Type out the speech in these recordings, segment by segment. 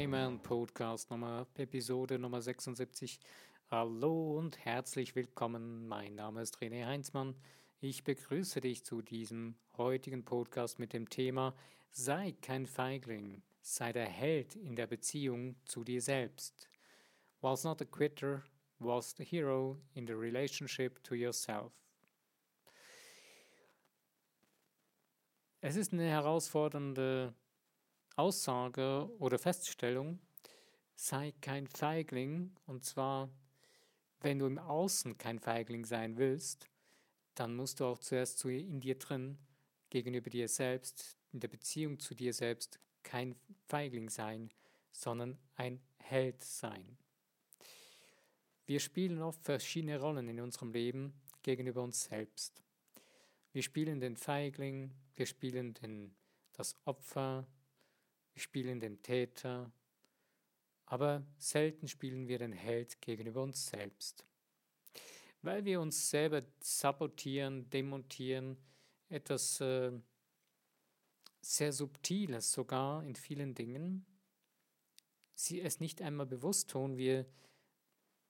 Rayman Podcast Nummer Episode Nummer 76. Hallo und herzlich willkommen. Mein Name ist René Heinzmann. Ich begrüße dich zu diesem heutigen Podcast mit dem Thema Sei kein Feigling, sei der Held in der Beziehung zu dir selbst. Was not a quitter, was the hero in the relationship to yourself. Es ist eine herausfordernde Aussage oder Feststellung, sei kein Feigling, und zwar, wenn du im Außen kein Feigling sein willst, dann musst du auch zuerst in dir drin, gegenüber dir selbst, in der Beziehung zu dir selbst, kein Feigling sein, sondern ein Held sein. Wir spielen oft verschiedene Rollen in unserem Leben gegenüber uns selbst. Wir spielen den Feigling, wir spielen den, das Opfer, wir spielen den Täter, aber selten spielen wir den Held gegenüber uns selbst. Weil wir uns selber sabotieren, demontieren, etwas äh, sehr Subtiles sogar in vielen Dingen, sie es nicht einmal bewusst tun, wir,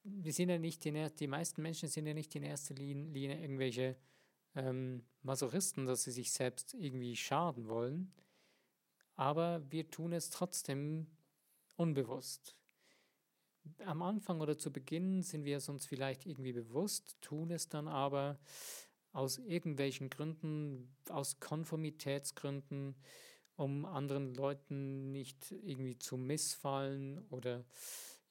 wir sind ja nicht, in, die meisten Menschen sind ja nicht in erster Linie irgendwelche ähm, Masochisten, dass sie sich selbst irgendwie schaden wollen, aber wir tun es trotzdem unbewusst. Am Anfang oder zu Beginn sind wir es uns vielleicht irgendwie bewusst, tun es dann aber aus irgendwelchen Gründen, aus Konformitätsgründen, um anderen Leuten nicht irgendwie zu missfallen oder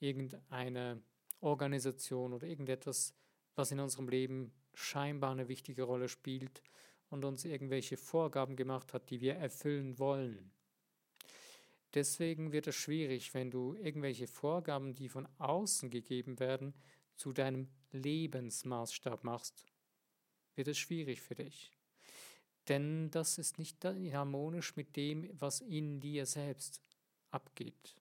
irgendeine Organisation oder irgendetwas, was in unserem Leben scheinbar eine wichtige Rolle spielt und uns irgendwelche Vorgaben gemacht hat, die wir erfüllen wollen. Deswegen wird es schwierig, wenn du irgendwelche Vorgaben, die von außen gegeben werden, zu deinem Lebensmaßstab machst. Wird es schwierig für dich. Denn das ist nicht harmonisch mit dem, was in dir selbst abgeht.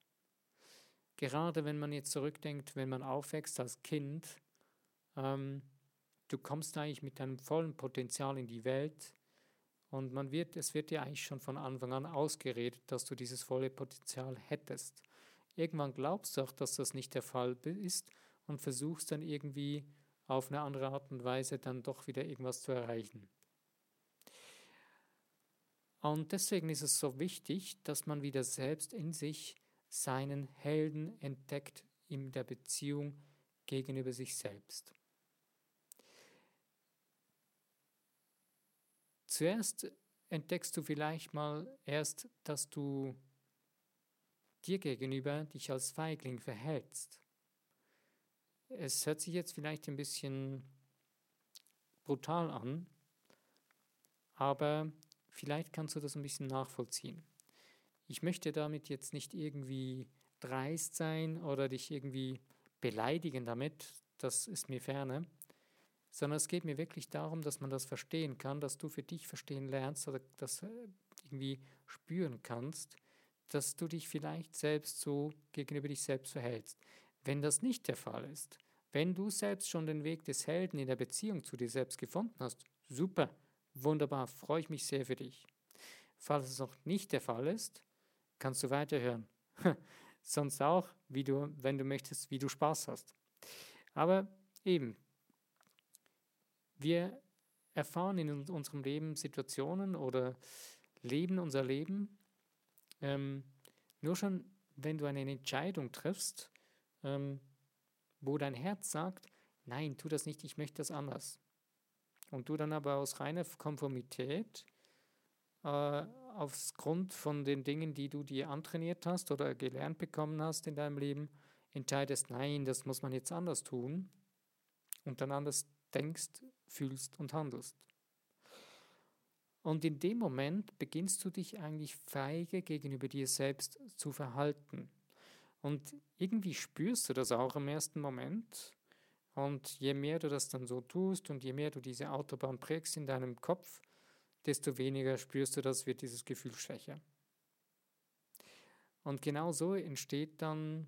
Gerade wenn man jetzt zurückdenkt, wenn man aufwächst als Kind, ähm, du kommst eigentlich mit deinem vollen Potenzial in die Welt und man wird, es wird dir eigentlich schon von Anfang an ausgeredet, dass du dieses volle Potenzial hättest. Irgendwann glaubst du auch, dass das nicht der Fall ist und versuchst dann irgendwie auf eine andere Art und Weise dann doch wieder irgendwas zu erreichen. Und deswegen ist es so wichtig, dass man wieder selbst in sich seinen Helden entdeckt in der Beziehung gegenüber sich selbst. Zuerst entdeckst du vielleicht mal erst, dass du dir gegenüber dich als Feigling verhältst. Es hört sich jetzt vielleicht ein bisschen brutal an, aber vielleicht kannst du das ein bisschen nachvollziehen. Ich möchte damit jetzt nicht irgendwie dreist sein oder dich irgendwie beleidigen damit, das ist mir ferne, sondern es geht mir wirklich darum, dass man das verstehen kann, dass du für dich verstehen lernst oder das äh, irgendwie spüren kannst, dass du dich vielleicht selbst so gegenüber dich selbst verhältst. Wenn das nicht der Fall ist, wenn du selbst schon den Weg des Helden in der Beziehung zu dir selbst gefunden hast, super, wunderbar, freue ich mich sehr für dich. Falls es noch nicht der Fall ist, kannst du weiterhören. Sonst auch, wie du, wenn du möchtest, wie du Spaß hast. Aber eben, wir erfahren in unserem Leben Situationen oder leben unser Leben. Ähm, nur schon, wenn du eine Entscheidung triffst, ähm, wo dein Herz sagt, nein, tu das nicht, ich möchte das anders. Und du dann aber aus reiner Konformität, äh, aufgrund von den Dingen, die du dir antrainiert hast oder gelernt bekommen hast in deinem Leben, entscheidest, nein, das muss man jetzt anders tun und dann anders denkst, fühlst und handelst. Und in dem Moment beginnst du dich eigentlich feige gegenüber dir selbst zu verhalten. Und irgendwie spürst du das auch im ersten Moment. Und je mehr du das dann so tust und je mehr du diese Autobahn prägst in deinem Kopf, desto weniger spürst du das, wird dieses Gefühl schwächer. Und genau so entsteht dann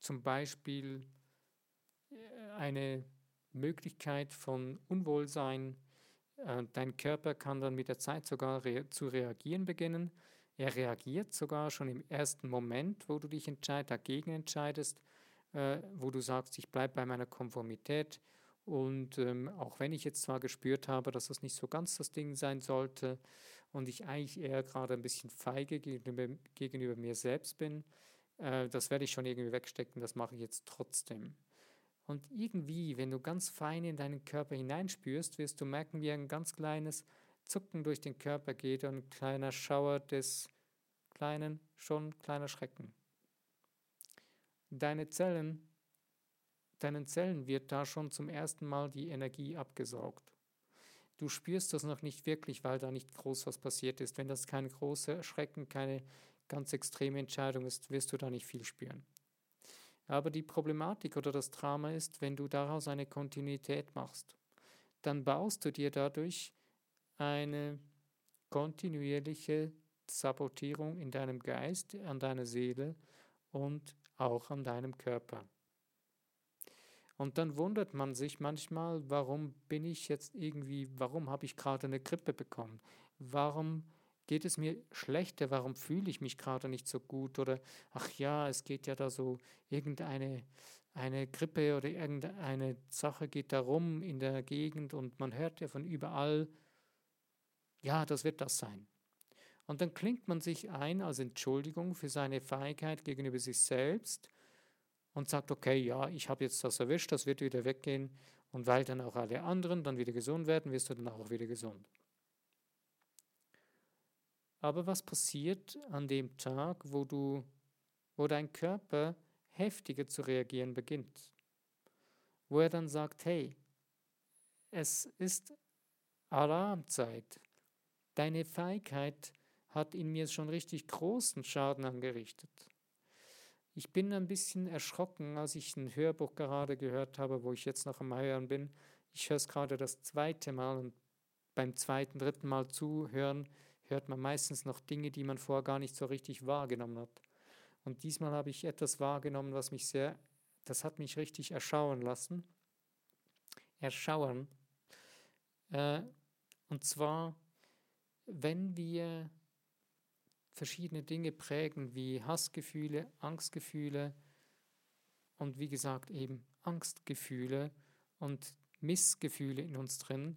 zum Beispiel äh, eine Möglichkeit von Unwohlsein. Äh, dein Körper kann dann mit der Zeit sogar rea zu reagieren beginnen. Er reagiert sogar schon im ersten Moment, wo du dich entscheid, dagegen entscheidest, äh, wo du sagst, ich bleibe bei meiner Konformität. Und ähm, auch wenn ich jetzt zwar gespürt habe, dass das nicht so ganz das Ding sein sollte und ich eigentlich eher gerade ein bisschen feige gegenüber, gegenüber mir selbst bin, äh, das werde ich schon irgendwie wegstecken, das mache ich jetzt trotzdem. Und irgendwie, wenn du ganz fein in deinen Körper hineinspürst, wirst du merken, wie ein ganz kleines Zucken durch den Körper geht und ein kleiner Schauer des kleinen, schon kleiner Schrecken. Deine Zellen, deinen Zellen wird da schon zum ersten Mal die Energie abgesaugt. Du spürst das noch nicht wirklich, weil da nicht groß was passiert ist. Wenn das kein großer Schrecken, keine ganz extreme Entscheidung ist, wirst du da nicht viel spüren. Aber die Problematik oder das Drama ist, wenn du daraus eine Kontinuität machst, dann baust du dir dadurch eine kontinuierliche Sabotierung in deinem Geist, an deiner Seele und auch an deinem Körper. Und dann wundert man sich manchmal, warum bin ich jetzt irgendwie, warum habe ich gerade eine Grippe bekommen? Warum geht es mir schlechter? Warum fühle ich mich gerade nicht so gut? Oder ach ja, es geht ja da so irgendeine eine Grippe oder irgendeine Sache geht da rum in der Gegend und man hört ja von überall, ja, das wird das sein. Und dann klingt man sich ein als Entschuldigung für seine Feigheit gegenüber sich selbst und sagt, okay, ja, ich habe jetzt das erwischt, das wird wieder weggehen und weil dann auch alle anderen dann wieder gesund werden, wirst du dann auch wieder gesund. Aber was passiert an dem Tag, wo du, wo dein Körper heftiger zu reagieren beginnt? Wo er dann sagt, hey, es ist Alarmzeit. Deine Feigheit hat in mir schon richtig großen Schaden angerichtet. Ich bin ein bisschen erschrocken, als ich ein Hörbuch gerade gehört habe, wo ich jetzt noch am Hören bin. Ich höre es gerade das zweite Mal und beim zweiten, dritten Mal zuhören hört man meistens noch Dinge, die man vorher gar nicht so richtig wahrgenommen hat. Und diesmal habe ich etwas wahrgenommen, was mich sehr, das hat mich richtig erschauen lassen. Erschauern. Äh, und zwar, wenn wir verschiedene Dinge prägen, wie Hassgefühle, Angstgefühle und wie gesagt eben Angstgefühle und Missgefühle in uns drin,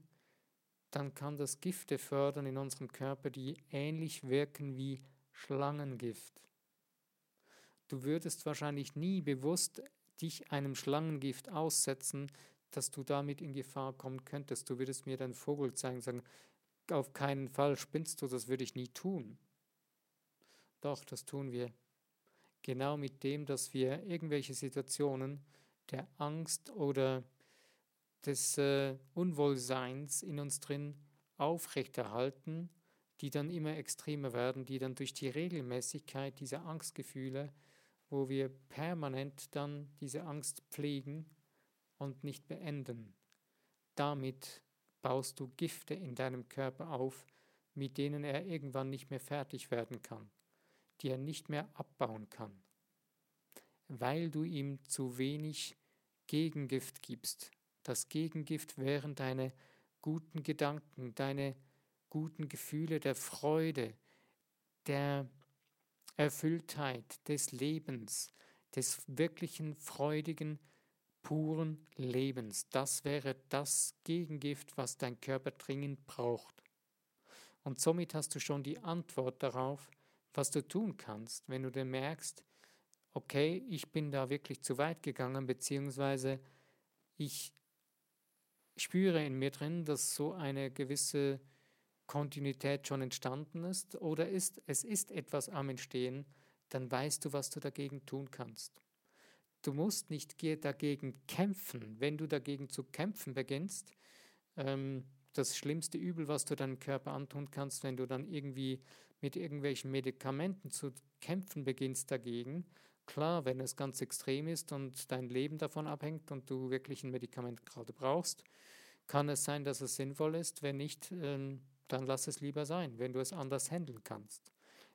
dann kann das Gifte fördern in unserem Körper, die ähnlich wirken wie Schlangengift. Du würdest wahrscheinlich nie bewusst dich einem Schlangengift aussetzen, dass du damit in Gefahr kommen könntest. Du würdest mir deinen Vogel zeigen und sagen, auf keinen Fall spinnst du, das würde ich nie tun. Doch, das tun wir. Genau mit dem, dass wir irgendwelche Situationen der Angst oder des äh, Unwohlseins in uns drin aufrechterhalten, die dann immer extremer werden, die dann durch die Regelmäßigkeit dieser Angstgefühle, wo wir permanent dann diese Angst pflegen und nicht beenden. Damit baust du Gifte in deinem Körper auf, mit denen er irgendwann nicht mehr fertig werden kann, die er nicht mehr abbauen kann, weil du ihm zu wenig Gegengift gibst, das Gegengift wären deine guten Gedanken, deine guten Gefühle der Freude, der Erfülltheit des Lebens, des wirklichen freudigen, puren Lebens. Das wäre das Gegengift, was dein Körper dringend braucht. Und somit hast du schon die Antwort darauf, was du tun kannst, wenn du dir merkst, okay, ich bin da wirklich zu weit gegangen, beziehungsweise ich spüre in mir drin, dass so eine gewisse Kontinuität schon entstanden ist oder ist, es ist etwas am Entstehen, dann weißt du, was du dagegen tun kannst. Du musst nicht dagegen kämpfen. Wenn du dagegen zu kämpfen beginnst, ähm, das schlimmste Übel, was du deinem Körper antun kannst, wenn du dann irgendwie mit irgendwelchen Medikamenten zu kämpfen beginnst dagegen, klar, wenn es ganz extrem ist und dein Leben davon abhängt und du wirklich ein Medikament gerade brauchst, kann es sein, dass es sinnvoll ist. Wenn nicht, ähm, dann lass es lieber sein, wenn du es anders handeln kannst.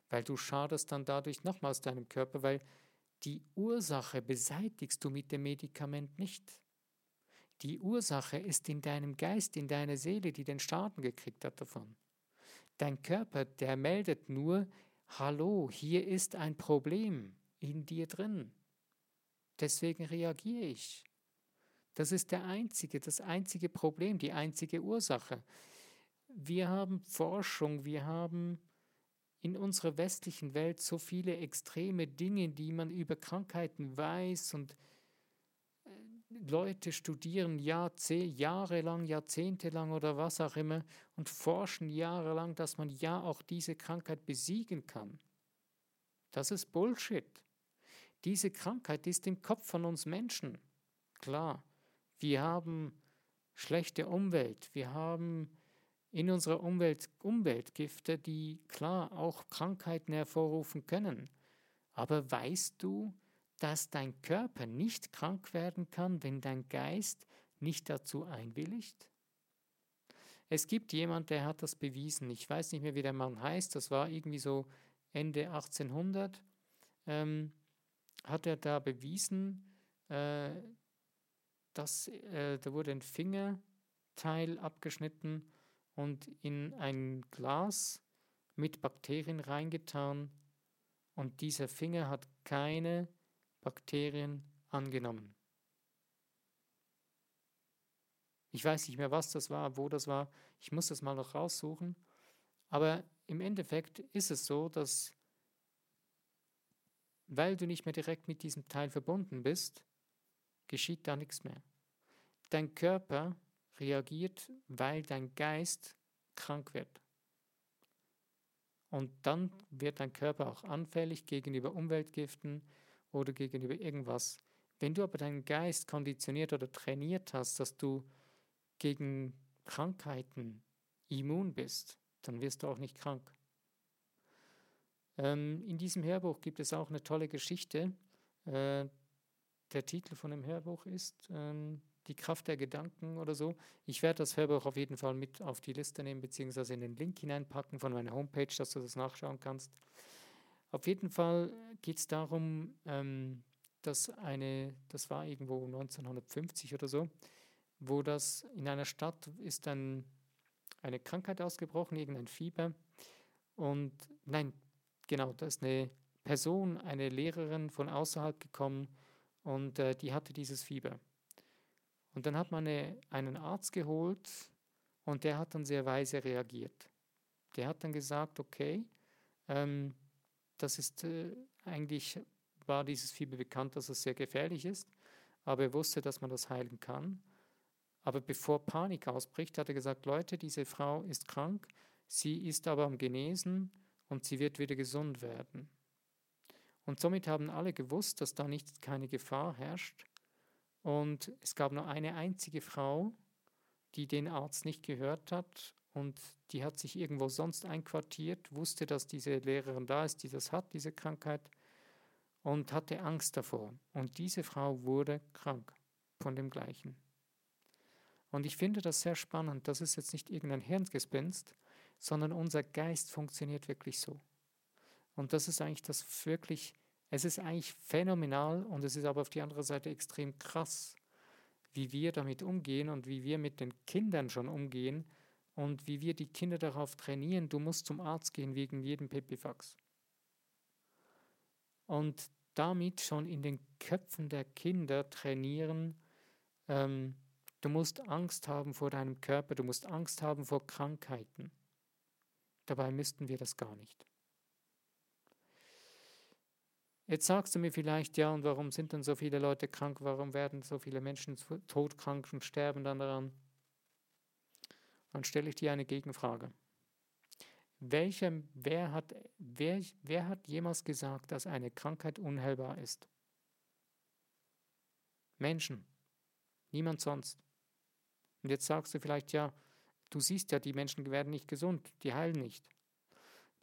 Weil du schadest dann dadurch nochmals deinem Körper, weil die Ursache beseitigst du mit dem Medikament nicht. Die Ursache ist in deinem Geist, in deiner Seele, die den Schaden gekriegt hat davon. Dein Körper, der meldet nur, hallo, hier ist ein Problem in dir drin. Deswegen reagiere ich. Das ist der einzige, das einzige Problem, die einzige Ursache. Wir haben Forschung, wir haben in unserer westlichen Welt so viele extreme Dinge, die man über Krankheiten weiß und äh, Leute studieren Jahr, jahrelang, jahrzehntelang oder was auch immer und forschen jahrelang, dass man ja auch diese Krankheit besiegen kann. Das ist Bullshit. Diese Krankheit ist im Kopf von uns Menschen. Klar, wir haben schlechte Umwelt, wir haben in unserer Umwelt Umweltgifte, die klar auch Krankheiten hervorrufen können. Aber weißt du, dass dein Körper nicht krank werden kann, wenn dein Geist nicht dazu einwilligt? Es gibt jemand, der hat das bewiesen. Ich weiß nicht mehr, wie der Mann heißt. Das war irgendwie so Ende 1800. Ähm, hat er da bewiesen, äh, dass äh, da wurde ein Fingerteil abgeschnitten und in ein Glas mit Bakterien reingetan und dieser Finger hat keine Bakterien angenommen. Ich weiß nicht mehr, was das war, wo das war. Ich muss das mal noch raussuchen. Aber im Endeffekt ist es so, dass weil du nicht mehr direkt mit diesem Teil verbunden bist, geschieht da nichts mehr. Dein Körper reagiert, weil dein Geist krank wird. Und dann wird dein Körper auch anfällig gegenüber Umweltgiften oder gegenüber irgendwas. Wenn du aber deinen Geist konditioniert oder trainiert hast, dass du gegen Krankheiten immun bist, dann wirst du auch nicht krank. Ähm, in diesem Hörbuch gibt es auch eine tolle Geschichte. Äh, der Titel von dem Hörbuch ist ähm, Die Kraft der Gedanken oder so. Ich werde das Hörbuch auf jeden Fall mit auf die Liste nehmen, beziehungsweise in den Link hineinpacken von meiner Homepage, dass du das nachschauen kannst. Auf jeden Fall geht es darum, ähm, dass eine, das war irgendwo 1950 oder so, wo das in einer Stadt ist dann eine Krankheit ausgebrochen, irgendein Fieber. Und nein, genau, da ist eine Person, eine Lehrerin von außerhalb gekommen und äh, die hatte dieses Fieber. Und dann hat man eine, einen Arzt geholt und der hat dann sehr weise reagiert. Der hat dann gesagt, okay, ähm, das ist äh, eigentlich, war dieses Fieber bekannt, dass es sehr gefährlich ist, aber er wusste, dass man das heilen kann. Aber bevor Panik ausbricht, hat er gesagt, Leute, diese Frau ist krank, sie ist aber am Genesen und sie wird wieder gesund werden. Und somit haben alle gewusst, dass da nicht keine Gefahr herrscht. Und es gab nur eine einzige Frau, die den Arzt nicht gehört hat und die hat sich irgendwo sonst einquartiert, wusste, dass diese Lehrerin da ist, die das hat, diese Krankheit, und hatte Angst davor. Und diese Frau wurde krank von dem gleichen. Und ich finde das sehr spannend. Das ist jetzt nicht irgendein Hirngespinst, sondern unser Geist funktioniert wirklich so. Und das ist eigentlich das wirklich, es ist eigentlich phänomenal und es ist aber auf die andere Seite extrem krass, wie wir damit umgehen und wie wir mit den Kindern schon umgehen und wie wir die Kinder darauf trainieren, du musst zum Arzt gehen wegen jedem Pipifax. Und damit schon in den Köpfen der Kinder trainieren, ähm, du musst Angst haben vor deinem Körper, du musst Angst haben vor Krankheiten. Dabei müssten wir das gar nicht. Jetzt sagst du mir vielleicht, ja, und warum sind denn so viele Leute krank? Warum werden so viele Menschen todkrank und sterben dann daran? Dann stelle ich dir eine Gegenfrage. Welcher, wer, hat, wer, wer hat jemals gesagt, dass eine Krankheit unheilbar ist? Menschen. Niemand sonst. Und jetzt sagst du vielleicht, ja, Du siehst ja, die Menschen werden nicht gesund, die heilen nicht.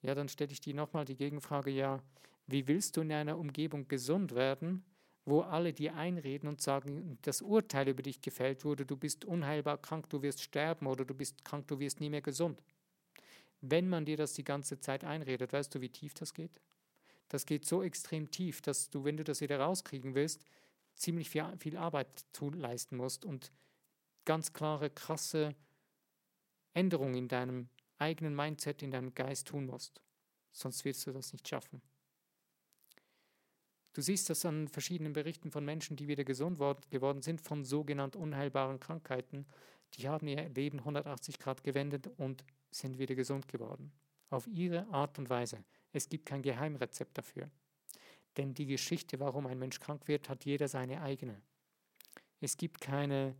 Ja, dann stelle ich dir nochmal die Gegenfrage, ja, wie willst du in einer Umgebung gesund werden, wo alle dir einreden und sagen, das Urteil über dich gefällt wurde, du bist unheilbar krank, du wirst sterben oder du bist krank, du wirst nie mehr gesund. Wenn man dir das die ganze Zeit einredet, weißt du, wie tief das geht? Das geht so extrem tief, dass du, wenn du das wieder rauskriegen willst, ziemlich viel, Arbeit leisten musst und ganz klare, krasse Änderung in deinem eigenen Mindset, in deinem Geist tun musst. sonst wirst du das nicht schaffen. Du siehst das an verschiedenen Berichten von Menschen, die wieder gesund geworden sind von sogenannten unheilbaren Krankheiten. Die haben ihr Leben 180 Grad gewendet und sind wieder gesund geworden. Auf ihre Art und Weise. Es gibt kein Geheimrezept dafür. Denn die Geschichte, warum ein Mensch krank wird, hat jeder seine eigene. Es gibt keine,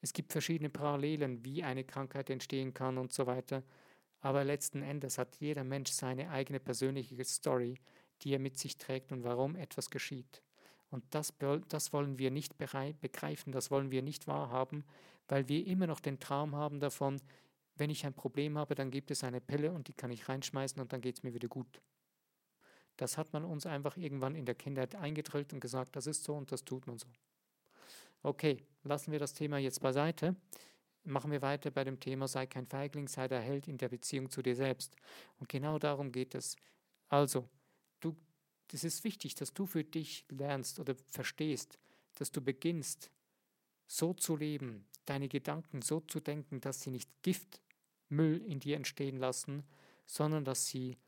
es gibt verschiedene Parallelen, wie eine Krankheit entstehen kann und so weiter. Aber letzten Endes hat jeder Mensch seine eigene persönliche Story, die er mit sich trägt und warum etwas geschieht. Und das, das wollen wir nicht begreifen, das wollen wir nicht wahrhaben, weil wir immer noch den Traum haben davon, wenn ich ein Problem habe, dann gibt es eine Pille und die kann ich reinschmeißen und dann geht es mir wieder gut. Das hat man uns einfach irgendwann in der Kindheit eingedrillt und gesagt, das ist so und das tut man so. Okay, lassen wir das Thema jetzt beiseite. Machen wir weiter bei dem Thema, sei kein Feigling, sei der Held in der Beziehung zu dir selbst. Und genau darum geht es. Also, du, es ist wichtig, dass du für dich lernst oder verstehst, dass du beginnst, so zu leben, deine Gedanken so zu denken, dass sie nicht Giftmüll in dir entstehen lassen, sondern dass sie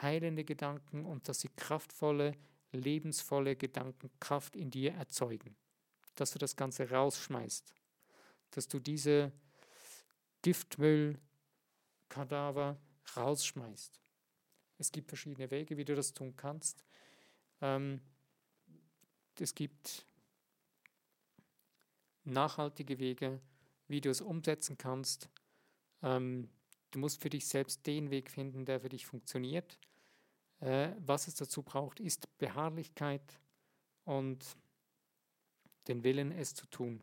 heilende Gedanken und dass sie kraftvolle, lebensvolle Gedankenkraft in dir erzeugen. Dass du das Ganze rausschmeißt. Dass du diese Giftmüll, Kadaver rausschmeißt. Es gibt verschiedene Wege, wie du das tun kannst. Ähm, es gibt nachhaltige Wege, wie du es umsetzen kannst. Ähm, du musst für dich selbst den Weg finden, der für dich funktioniert. Äh, was es dazu braucht, ist Beharrlichkeit und den Willen, es zu tun.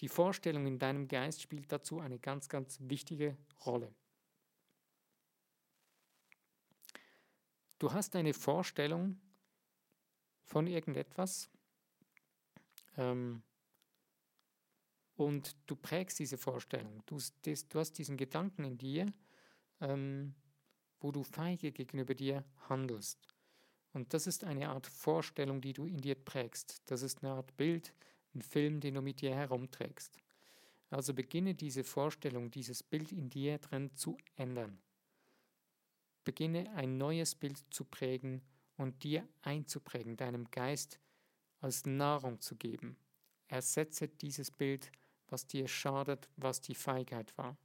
Die Vorstellung in deinem Geist spielt dazu eine ganz, ganz wichtige Rolle. Du hast eine Vorstellung von irgendetwas ähm, und du prägst diese Vorstellung. Du, das, du, hast diesen Gedanken in dir, ähm, wo du feige gegenüber dir handelst. Und das ist eine Art Vorstellung, die du in dir prägst. Das ist eine Art Bild, ein Film, den du mit dir herumträgst. Also beginne diese Vorstellung, dieses Bild in dir drin zu ändern. Beginne ein neues Bild zu prägen und dir einzuprägen, deinem Geist als Nahrung zu geben. Ersetze dieses Bild, was dir schadet, was die Feigheit war.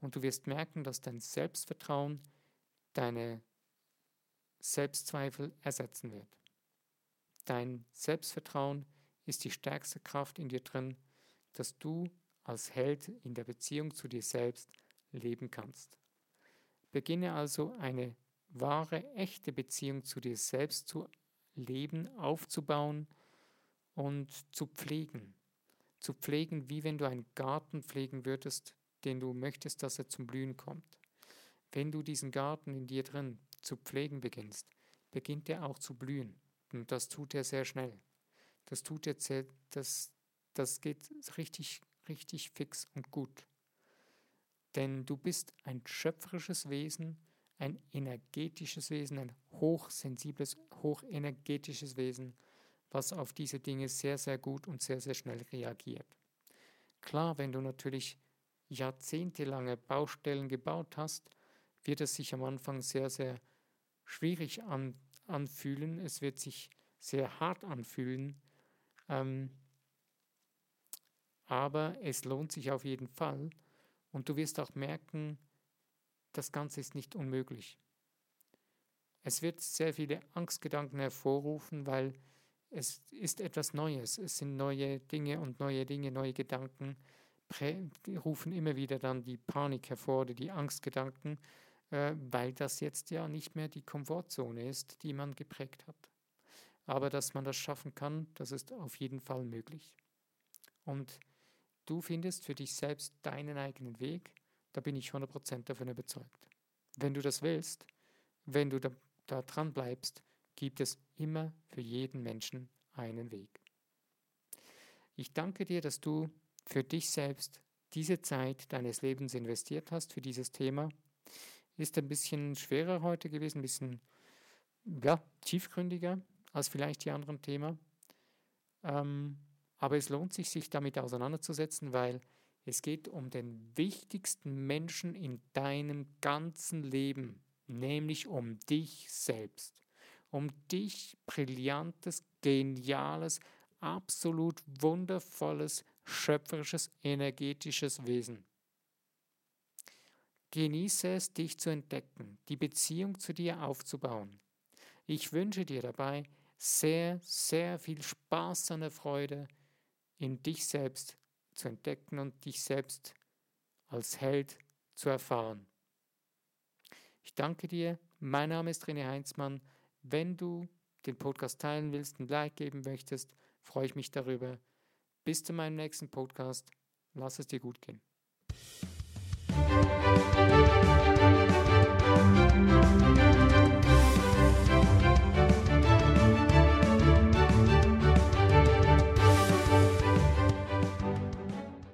Und du wirst merken, dass dein Selbstvertrauen deine Selbstzweifel ersetzen wird. Dein Selbstvertrauen ist die stärkste Kraft in dir drin, dass du als Held in der Beziehung zu dir selbst leben kannst. Beginne also eine wahre, echte Beziehung zu dir selbst zu leben, aufzubauen und zu pflegen. Zu pflegen, wie wenn du einen Garten pflegen würdest, den du möchtest, dass er zum Blühen kommt. Wenn du diesen Garten in dir drin zu pflegen beginnst, beginnt er auch zu blühen. Und das tut er sehr schnell. Das tut er sehr, das, das geht richtig, richtig fix und gut. Denn du bist ein schöpferisches Wesen, ein energetisches Wesen, ein hochsensibles, hochenergetisches Wesen, was auf diese Dinge sehr, sehr gut und sehr, sehr schnell reagiert. Klar, wenn du natürlich jahrzehntelange Baustellen gebaut hast, wird es sich am Anfang sehr, sehr schwierig an, anfühlen. Es wird sich sehr hart anfühlen. Ähm, aber es lohnt sich auf jeden Fall. Und du wirst auch merken, das Ganze ist nicht unmöglich. Es wird sehr viele Angstgedanken hervorrufen, weil es ist etwas Neues. Es sind neue Dinge und neue Dinge, neue Gedanken rufen immer wieder dann die Panik hervor oder die Angstgedanken, äh, weil das jetzt ja nicht mehr die Komfortzone ist, die man geprägt hat. Aber dass man das schaffen kann, das ist auf jeden Fall möglich. Und du findest für dich selbst deinen eigenen Weg, da bin ich 100% davon überzeugt. Wenn du das willst, wenn du da, da dran bleibst, gibt es immer für jeden Menschen einen Weg. Ich danke dir, dass du für dich selbst diese Zeit deines Lebens investiert hast für dieses Thema. Ist ein bisschen schwerer heute gewesen, ein bisschen ja, tiefgründiger als vielleicht die anderen Themen. Ähm, aber es lohnt sich, sich damit auseinanderzusetzen, weil Es geht um den wichtigsten Menschen in deinem ganzen Leben, nämlich um dich selbst. Um dich brillantes, geniales, absolut wundervolles, schöpferisches, energetisches Wesen. Genieße es, dich zu entdecken, die Beziehung zu dir aufzubauen. Ich wünsche dir dabei sehr, sehr viel Spaß und Freude in dich selbst zu entdecken und dich selbst als Held zu erfahren. Ich danke dir. Mein Name ist René Heinzmann. Wenn du den Podcast teilen willst, ein Like geben möchtest, freue ich mich darüber. Bis zu meinem nächsten Podcast. Lass es dir gut gehen.